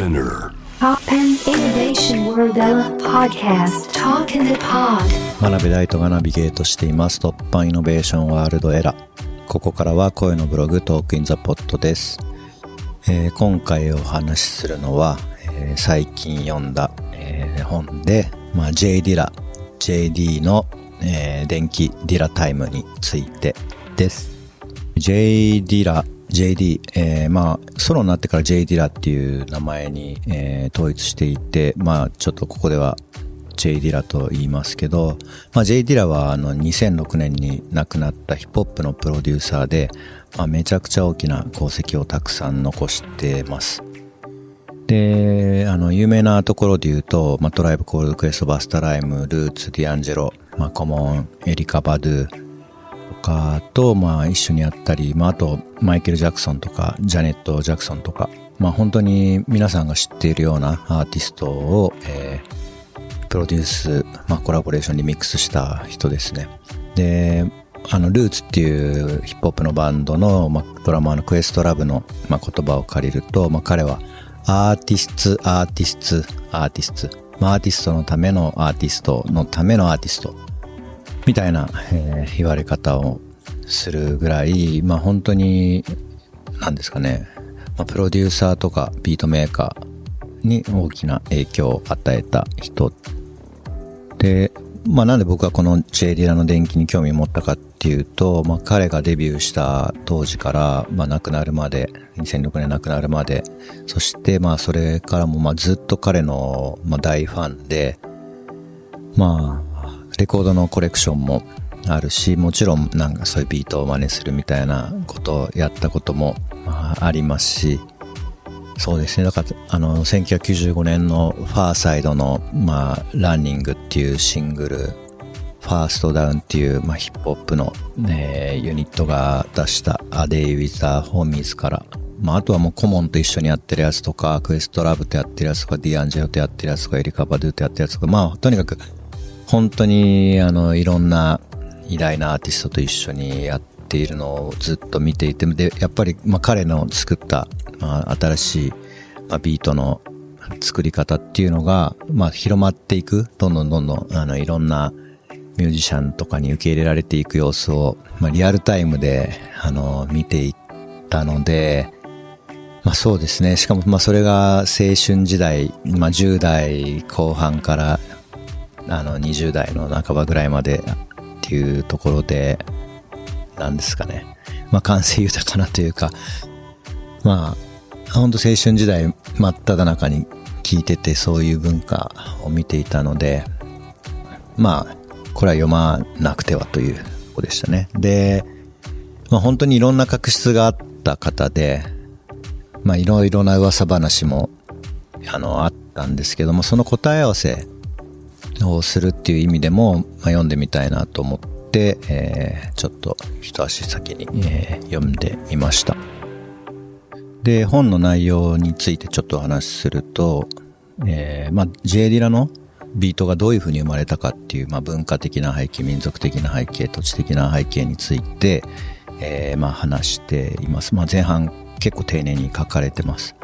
SPINEAR. Innovation World podcast. Talk in the Pod. 真鍋大度がナビゲートしています。 TOPPAN Innovation World Era ここからは声のブログ Talk in the Pod です、えー今回お話しするのは、えー最近読んだ、えー本で、まあ、J Dilla。JD の、えー伝記 Dilla Time についてです。J Dilla JD、えーまあ、ソロになってから J ディラっていう名前に、えー統一していて、まあ、ちょっとここでは J ディラと言いますけど、まあ、J ディラはあの2006年に亡くなったヒップホップのプロデューサーで、まあ、めちゃくちゃ大きな功績をたくさん残してます。で、あの、有名なところで言うと、まあ、トライブコールドクエスト、バスタライムス、ルーツ、ディアンジェロ、まあ、コモン、エリカ・バドゥかと、まあ、一緒にやったり、まあ、あと、マイケル・ジャクソンとか、ジャネット・ジャクソンとか、まあ、本当に皆さんが知っているようなアーティストを、えープロデュース、まあ、コラボレーションリミックスした人ですね。で、あの、ルーツっていうヒップホップのバンドの、まあ、ドラマーのクエストラブの、まあ、言葉を借りると、まあ、彼は、アーティスツ、アーティスツ、アーティスツ。まあ、アーティストのためのアーティストのためのアーティスト。みたいな、えー言われ方をするぐらい、まあ、本当に、なんですかね、まあ、プロデューサーとかビートメーカーに大きな影響を与えた人で、まあなんで僕はこの J ディラの電気に興味を持ったかっていうと、まあ彼がデビューした当時から、まあ亡くなるまで、2006年亡くなるまで、そしてまあそれからもまあずっと彼のま大ファンで、まあレコードのコレクションもあるし、もちろんなんかそういうビートを真似するみたいなことをやったこともありますし、そうですね。だから、あの、1995年のファーサイドの、まあ、 Runnin'っていうシングル、 First Down っていう、まあ、ヒップホップの、ね、ユニットが出した A Day Wit' the Homiez から、まあ、あとはもうコモンと一緒にやってるやつとか、クエストラブとやってるやつとか、ディアンジェロとやってるやつとか、エリカ・バドゥとやってるやつとか、まあ、とにかく、本当に、あの、いろんな偉大なアーティストと一緒にやっているのをずっと見ていて、で、やっぱり、まあ、彼の作った、まあ、新しい、まあ、ビートの作り方っていうのが、まあ、広まっていく、どんどんどんどん、あの、いろんなミュージシャンとかに受け入れられていく様子を、まあ、リアルタイムで、あの、見ていったので、まあそうですね。しかも、まあそれが青春時代、まあ10代後半から、あの20代の半ばぐらいまでっていうところで、なんですかね。まあ感性豊かなというか、まあ、本当青春時代真っ只中に聞いててそういう文化を見ていたので、まあ、これは読まなくてはというとこでしたね。で、まあ本当にいろんな確執があった方で、まあいろいろな噂話も、あの、あったんですけども、その答え合わせをするっていう意味でも、まあ、読んでみたいなと思って、えーちょっと一足先に、えー読んでみました。で、本の内容についてちょっとお話しすると、えーまあ、J ディラのビートがどういうふうに生まれたかっていう、まあ、文化的な背景、民族的な背景、土地的な背景について、えーまあ、話しています。まあ、前半結構丁寧に書かれてます。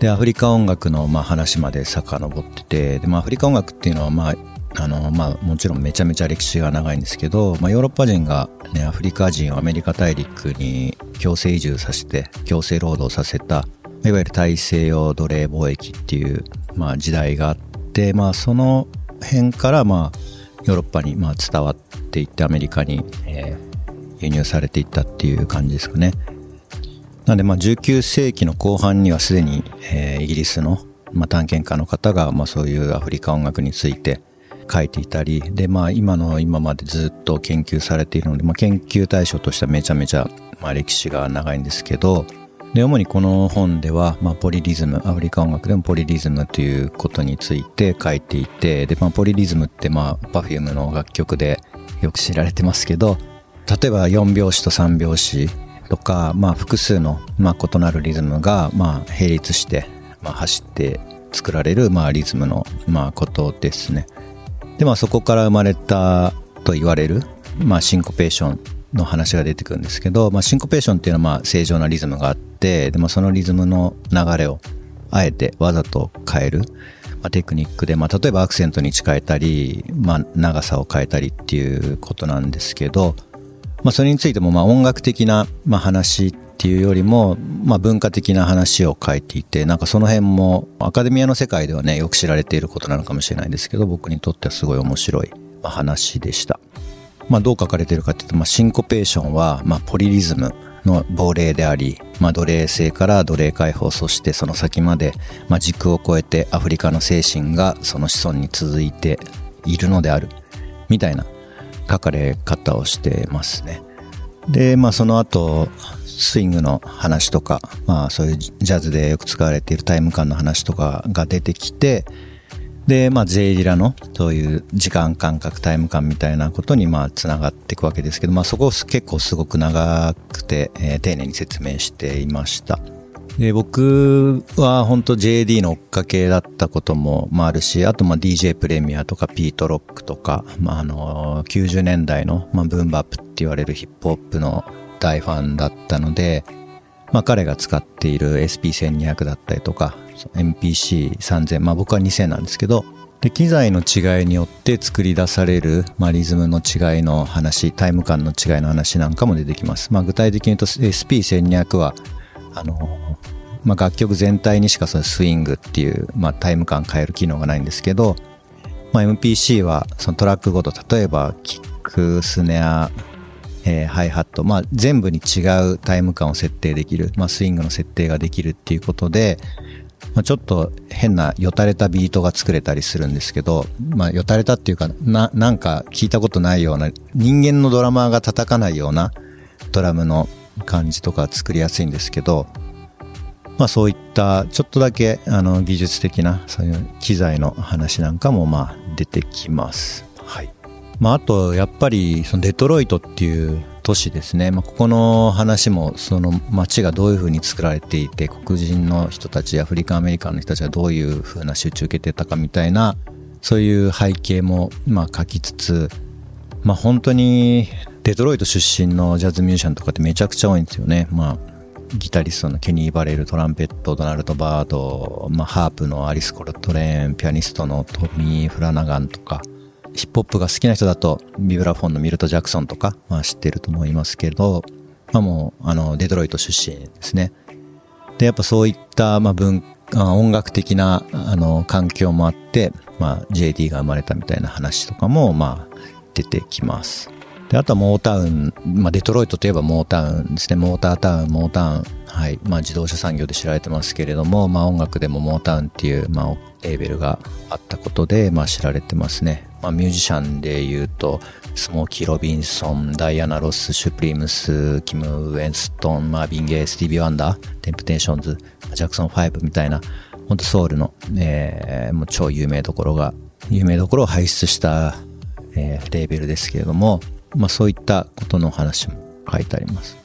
で、アフリカ音楽の、まあ、話まで遡ってて、で、まあ、アフリカ音楽っていうのは、まあ、あの、まあ、もちろんめちゃめちゃ歴史が長いんですけど、まあ、ヨーロッパ人がね、アフリカ人をアメリカ大陸に強制移住させて、強制労働させた、いわゆる大西洋奴隷貿易っていう、まあ、時代があって、まあ、その辺から、まあ、ヨーロッパに、まあ、伝わっていって、アメリカに、えー輸入されていったっていう感じですかね。なんで、まあ、19世紀の後半にはすでに、えーイギリスの、まあ、探検家の方が、まあ、そういうアフリカ音楽について書いていたり、で、まあ、今の今までずっと研究されているので、まあ、研究対象としてはめちゃめちゃ、まあ、歴史が長いんですけど、で、主にこの本では、まあ、ポリリズム、アフリカ音楽でもポリリズムということについて書いていて、で、まあ、ポリリズムって、まあ、パフュームの楽曲でよく知られてますけど、例えば4拍子と3拍子とか、まあ、複数の、まあ、異なるリズムが、まあ、並立して、まあ、走って作られる、まあ、リズムの、まあ、ことですね。で、まあ、そこから生まれたと言われる、まあ、シンコペーションの話が出てくるんですけど、まあ、シンコペーションっていうのは、まあ、正常なリズムがあって、で、まあ、そのリズムの流れを、あえてわざと変える、まあ、テクニックで、まあ、例えばアクセントに近えたり、まあ、長さを変えたりっていうことなんですけど、まあ、それについてもまあ音楽的なまあ話っていうよりも、まあ、文化的な話を書いていて、なんかその辺もアカデミアの世界ではね、よく知られていることなのかもしれないですけど、僕にとってはすごい面白い話でした。まあ、どう書かれているかっていうと、まあ、シンコペーションは、まあ、ポリリズムの亡霊であり、まあ、奴隷制から奴隷解放、そしてその先まで、まあ、軸を超えてアフリカの精神がその子孫に続いているのである、みたいな書かれ方をしてますね。で、まあ、その後、スイングの話とか、まあ、そういうジャズでよく使われているタイム感の話とかが出てきて、で、まあ、ゼイリラの、そういう時間感覚、タイム感みたいなことに、まあ、つながっていくわけですけど、まあ、そこを結構すごく長くて、えー、丁寧に説明していました。で、僕は本当 JD の追っかけだったことも、あ、るし、あとまあ DJ プレミアとかピートロックとか、まあ、あの、90年代の、まあ、ブンバップって言われるヒップホップの大ファンだったので、まあ、彼が使っている SP1200 だったりとか、MPC3000、まあ僕は2000なんですけど、で、機材の違いによって作り出される、まあ、リズムの違いの話、タイム感の違いの話なんかも出てきます。まあ、具体的に言うと SP1200 は、あの、まあ、楽曲全体にしかそのスイングっていう、まあ、タイム感変える機能がないんですけど、まあ、MPC はそのトラックごと、例えばキック、スネア、えー、ハイハット、まあ、全部に違うタイム感を設定できる、まあ、スイングの設定ができるっていうことで、まあ、ちょっと変なよたれたビートが作れたりするんですけど、まあ、よたれたっていうか、な、なんか聞いたことないような、人間のドラマーが叩かないようなドラムの感じとか作りやすいんですけど、まあそういったちょっとだけあの技術的なそういう機材の話なんかもまあ出てきます。はい。まああとやっぱりそのデトロイトっていう都市ですね、まあ、ここの話もその街がどういうふうに作られていて黒人の人たちアフリカンアメリカンの人たちがどういうふうな集中を受けてたかみたいなそういう背景もまあ書きつつまあ本当にデトロイト出身のジャズミュージシャンとかってめちゃくちゃ多いんですよねまあギタリストのケニー・バレルトランペットドナルド・バード、まあ、ハープのアリス・コルトレーンピアニストのトミー・フラナガンとかヒップホップが好きな人だと、ビブラフォンのミルト・ジャクソンとか、まあ知ってると思いますけど、まあもう、あの、デトロイト出身ですね。で、やっぱそういった、まあ文、音楽的な、あの、環境もあって、まあ JD が生まれたみたいな話とかも、まあ出てきます。で、あとはモータウン、まあデトロイトといえばモータウンですね。 Motor Town、モータウン。はい。まあ自動車産業で知られてますけれども、まあ音楽でもモータウンっていう、まあレーベルがあったことで、まあ知られてますね。まあ、ミュージシャンで言うと、スモーキー・ロビンソン、ダイアナ・ロス、シュプリームス、キム・ウェンストン、マービン・ゲイ、スティービー・ワンダー、テンプテーションズ、ジャクソン5みたいな、本当ソウルの、えー、もう超有名どころが、有名どころを輩出した、えー、レーベルですけれども、まあそういったことの話も書いてあります。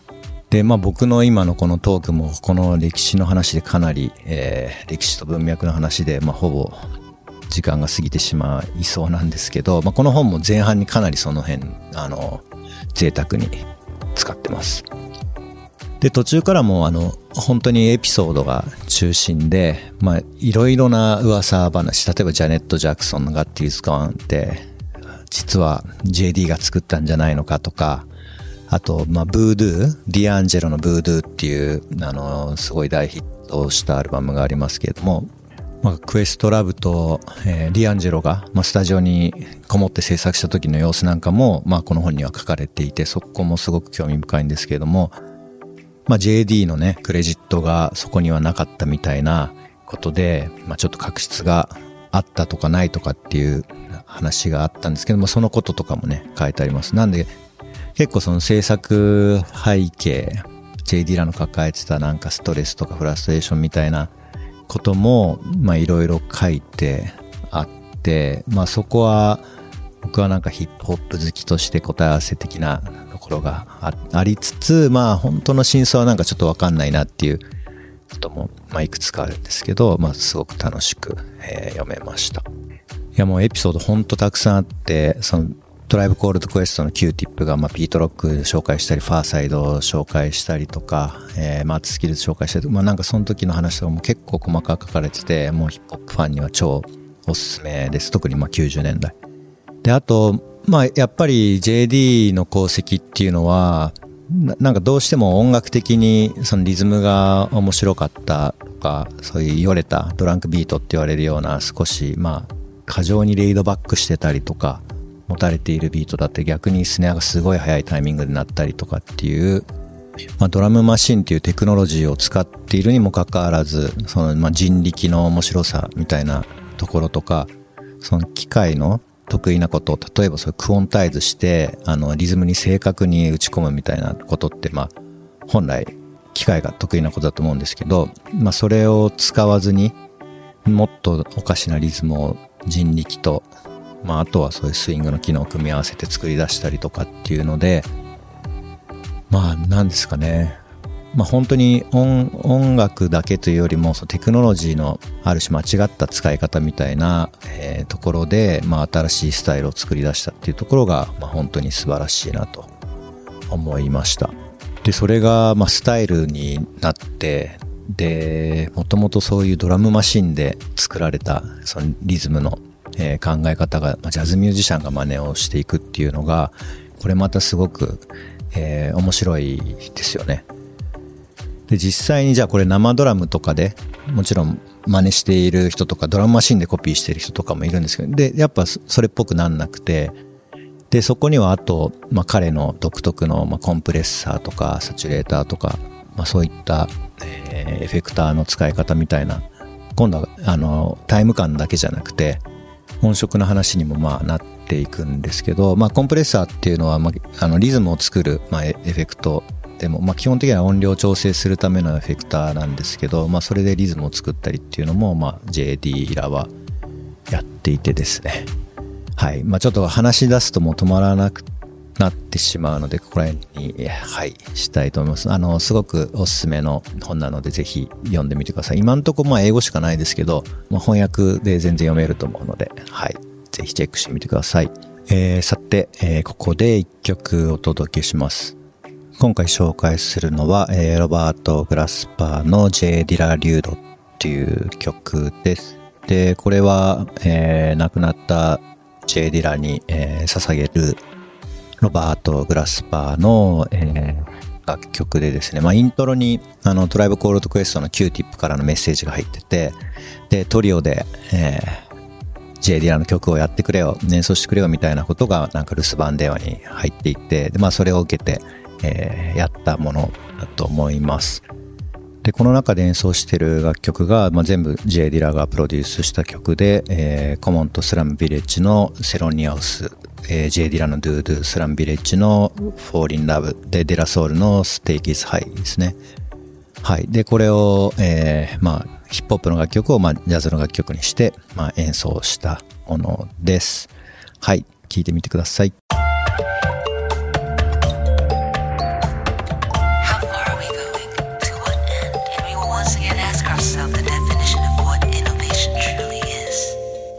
で、まあ僕の今のこのトークもこの歴史の話でかなり、えー、歴史と文脈の話で、まあほぼ時間が過ぎてしまいそうなんですけど、まあ、この本も前半にかなりその辺、あの、贅沢に使ってます。で、途中からもあの、本当にエピソードが中心で、まあ、いろいろな噂話、例えばジャネット・ジャクソンの Got 'Til It's Gone って、実は JD が作ったんじゃないのかとか、あと、まあ、 Voodoo、ディアンジェロの Voodoo っていう、あの、すごい大ヒットしたアルバムがありますけれども、まあ、クエストラブと、えー、ディアンジェロが、まあ、スタジオにこもって制作した時の様子なんかも、まあ、この本には書かれていて、そこもすごく興味深いんですけれども、まあ、JD のね、クレジットがそこにはなかったみたいなことで、まあ、ちょっと確執があったとかないとかっていう話があったんですけども、そのこととかもね、書いてあります。なんで、結構その制作背景、JD らの抱えてたなんかストレスとかフラストレーションみたいなことも、まあいろいろ書いてあって、まあそこは僕はなんかヒップホップ好きとして答え合わせ的なところがありつつ、まあ本当の真相はなんかちょっとわかんないなっていうことも、まあいくつかあるんですけど、まあすごく楽しく、えー、読めました。いやもうエピソードほんとたくさんあって、そのトライブコールドクエストの Q ティップが、まあ、ピートロック紹介したり、ファーサイドを紹介したりとか、えー、マーツスキルズ紹介したりとか、まあ、なんかその時の話とかも結構細かく書かれてて、もうヒップホップファンには超おすすめです。特にまあ90年代。で、あと、まあ、やっぱり JD の功績っていうのは、なんかどうしても音楽的にそのリズムが面白かったとか、そういうよれたドランクビートって言われるような少し、まあ、過剰にレイドバックしてたりとか、持たれているビートだって逆にスネアがすごい速いタイミングでなったりとかっていう、まあ、ドラムマシンっていうテクノロジーを使っているにもかかわらず、その、まあ、人力の面白さみたいなところとか、その機械の得意なことを、例えばそれクオンタイズして、あの、リズムに正確に打ち込むみたいなことって、まあ、本来、機械が得意なことだと思うんですけど、まあ、それを使わずに、もっとおかしなリズムを人力とまあ、あとはそういうスイングの機能を組み合わせて作り出したりとかっていうので、まあ、なんですかね。まあ、本当に音楽だけというよりもそのテクノロジーのある種間違った使い方みたいな、えー、ところで、まあ、新しいスタイルを作り出したっていうところが、まあ、本当に素晴らしいなと思いました。で、それが、まあ、スタイルになって、で、もともとそういうドラムマシンで作られた、そのリズムのえー、考え方が、まあ、ジャズミュージシャンが真似をしていくっていうのが、これまたすごく、えー、面白いですよね。で、実際にじゃあこれ生ドラムとかで、もちろん真似している人とか、ドラムマシンでコピーしている人とかもいるんですけど、で、やっぱそれっぽくなんなくて、で、そこにはあと、まあ、彼の独特の、まあ、コンプレッサーとか、サチュレーターとか、まあ、そういった、えー、エフェクターの使い方みたいな、今度は、あの、タイム感だけじゃなくて、本職の話にもまあなっていくんですけど、まあ、コンプレッサーっていうのは、まあ、あのリズムを作る、まあ、エフェクトでも、まあ、基本的には音量調整するためのエフェクターなんですけど、まあ、それでリズムを作ったりっていうのも、まあ、JD らはやっていてですね。はい。まあ、ちょっと話し出すともう止まらなくなってしまうので、ここら辺に、はい、したいと思います。あの、すごくおすすめの本なので、ぜひ読んでみてください。今んとこまあ英語しかないですけど、まあ、翻訳で全然読めると思うので、はい、ぜひチェックしてみてください。えー、さて、えー、ここで一曲お届けします。今回紹介するのは、えー、ロバート・グラスパーの J・ ディラ・リュードっていう曲です。で、これは、えー、亡くなった J・ ディラに、えー、捧げるロバート・グラスパーの、えー、楽曲でですね、まあ、イントロにあのトライブ・コールド・クエストの Q ティップからのメッセージが入ってて、で、トリオで、えー、J ディラの曲をやってくれよ、演奏してくれよみたいなことがなんか留守番電話に入っていて、で、まあそれを受けて、えー、やったものだと思います。で、この中で演奏してる楽曲が、まあ、全部 J ディラがプロデュースした曲で、えー、コモンとスラムビレッジの Thelonius えー、J ディラのドゥードゥ、スラムビレッジの Fall in Love、で、デラソウルの Stakes Is High ですね。はい。で、これを、えー、まあ、ヒップホップの楽曲を、まあ、ジャズの楽曲にして、まあ、演奏したものです。はい。聴いてみてください。